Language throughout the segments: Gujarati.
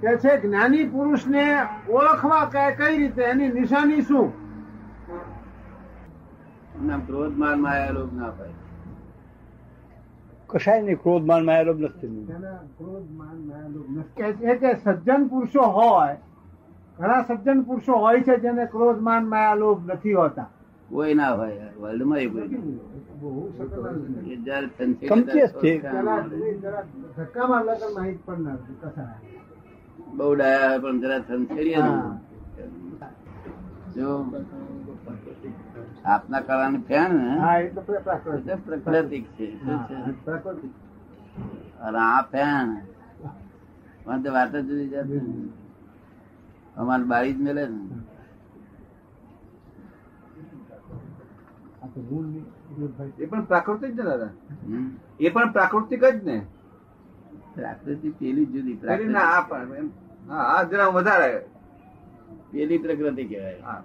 કે છે જ્ઞાની પુરુષને ઓળખવા કઈ રીતે એની નિશાની શું? ક્રોધ માન માયા લોભ ના પાય કશાય નહીં ક્રોધ માન માયા લોભ નથી ક્રોધ, માન, માયા, લોભ નથી. કે સજ્જન પુરુષો હોય ઘણા સજ્જન પુરુષો હોય છે જેને ક્રોધ માન માયા લોભ નથી હોતા. કોઈ ના હોય વર્લ્ડમાં એ કોઈ બહુ જ્યારે ડાયા પણ જરા સંચેડીએ જો આપના કળાની ફેણ ને હા એટલે પ્ર- એ તો પ્રાકૃતિક. છે અને આ ફેણ પણ તે વાત જ જુદી જાત અમારે બારી જ મેલે ને આ તો ગુણ ની- વિરોધભાઈ. એ પણ પ્રાકૃતિક છે દાદા. એ પણ પ્રાકૃતિક જ ને. પ્રાકૃતિક પેલી જુદી પ્રાકૃતિક ના આ પણ હા જરા વધારે. પેલી પ્રકૃતિ કહેવાય. હા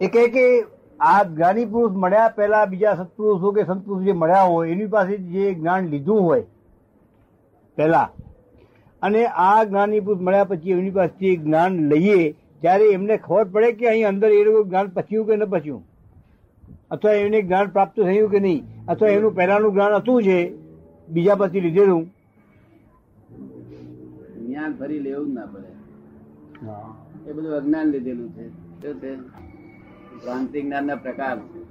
એ કહે કે આ જ્ઞાની પુરુષ મળ્યા પહેલા બીજા સત્પુરુષો કે સંતપુરુષ જે મળ્યા હોય એની પાસે જે જ્ઞાન લીધું હોય પહેલા. અને આ જ્ઞાની પુરુષ મળ્યા પછી એની પાસેથી જ્ઞાન લઈએ ત્યારે એમને ખબર પડે કે અહીં અંદર એ લોકો જ્ઞાન પચ્યું કે ન પચ્યું અથવા એને જ્ઞાન પ્રાપ્ત થયું કે નહીં અથવા એનું પહેલાનું જ્ઞાન હતું છે બીજા પછી લીધેલું. જ્ઞાન ફરી લેવું જ ના પડે. એ બધું અજ્ઞાન લીધેલું છે. ક્રાંતિ જ્ઞાન ના પ્રકાર છે.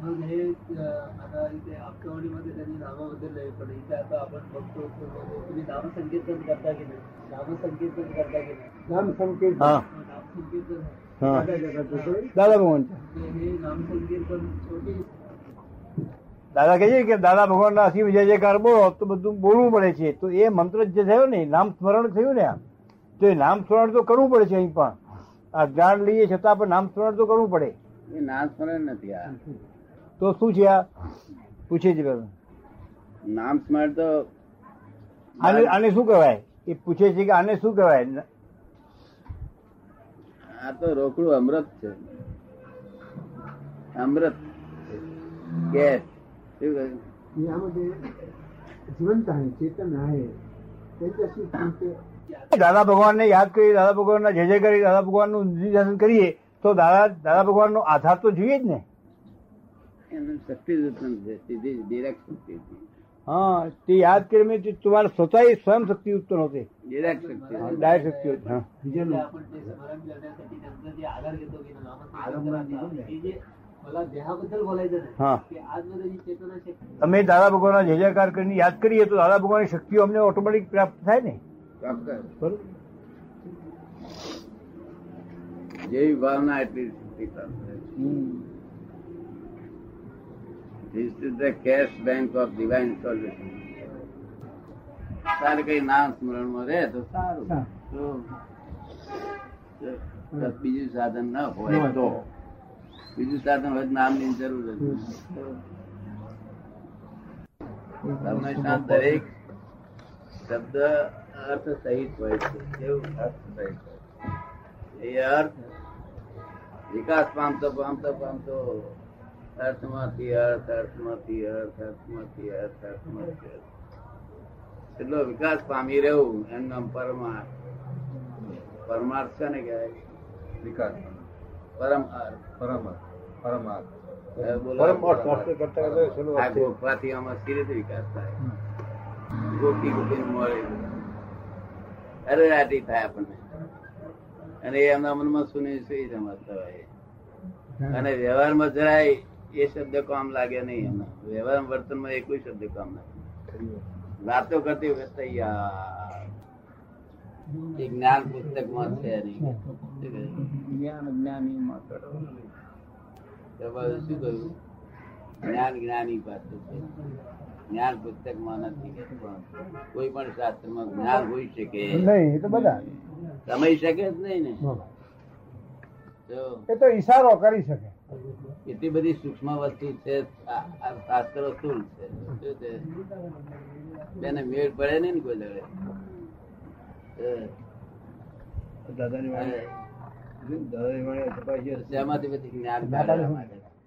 દાદા ભગવાન કહે છે કે દાદા ભગવાન ના શિવ જય જયકાર બોલો. તો બધું બોલવું પડે છે. તો એ મંત્ર જે થયો ને નામ સ્મરણ થયું ને તો એ નામ સ્મરણ તો કરવું પડે છે અહીં પણ. આ જ્ઞાન લઈએ છતાં પણ નામ સ્મરણ તો કરવું પડે. એ નામ સ્મરણ નથી આ. તો શું છે આ? પૂછે છે નામ સ્મરણ તો આને આને શું કહેવાય? એ પૂછે છે કે આને શું કહેવાય? આ તો રોકડું અમૃત છે. અમૃત. ગેસ. દાદા ભગવાન ને યાદ કરી દાદા ભગવાન ના જય જય કરી દાદા ભગવાનનું કરીએ તો દાદા દાદા ભગવાન નો આધાર તો જોઈએ જ ને. હા તે યાદ કરી મેં તમારા સ્વતઃ સ્વયં શક્તિ ઉત્પન્ન હોતે. શક્તિ ડાયરેક્ટ શક્તિ હા. અમે દાદા ભગવાનના જય જયકાર કરીને યાદ કરીએ તો દાદા ભગવાનની શક્તિઓ અમને ઓટોમેટિક પ્રાપ્ત થાય ને? જેવી ભાવના એટલી શક્તિ પ્રાપ્ત થાય This is the cash bank of divine solution. તારે કઈ નામ સ્મરણમાં રહે તો સારું. બીજું સાધન ન હોય તો. બીજું સાધન હોય નામની જરૂર નથી. દરેક શબ્દ અર્થ સહિત હોય છે. કેવું અર્થ સહિત. એ અર્થ વિકાસ પામતો પામતો પામતો અર્થમાંથી અર્થ અર્થમાંથી અર્થ અર્થમાંથી અર્થ અર્થમાંથી અર્થ. એટલો વિકાસ પામી રહેવું એનું નામ પરમાર્થ. પરમાર્થ છે ને કહેવાય? વિકાસ પરમ અર્થ. પરમાર્થ પરમાર્થ. ગોખવાથી આમાં વિકાસ થાય? ગોખી ગોખીને મળે. અરેરાટી થાય આપણને. અને એ એમના મનમાં સુની સુઈ જમા હોય અને વ્યવહારમાં જરાય એ શબ્દ કામ લાગ્યા નહીં એમાં. વ્યવહાર વર્તનમાં એ કોઈ શબ્દ કામ લાગે વાતો કરતી વખતે તૈયાર એ જ્ઞાન પુસ્તકમાં છે નહીં. જ્ઞાન જ્ઞાનીમાં કરો તમારે શું કહ્યું? જ્ઞાન જ્ઞાની પાસે છે. જ્ઞાન પુસ્તકમાં નથી. કોઈ પણ શાસ્ત્રમાં જ્ઞાન હોઈ શકે. નહીં એ તો બધા. સમય શકે જ નહીં ને. એ તો ઈશારો કરી શકે. એટલી બધી સૂક્ષ્મ વસ્તુ છે શાસ્ત્રો સ્થૂળ છે. શું છે? તેને મેળ પડે નહીં ને કોઈ દડે. દાદાની વાણી દાદાની વાણી તપાસી શેમાંથી બધી જ્ઞાન?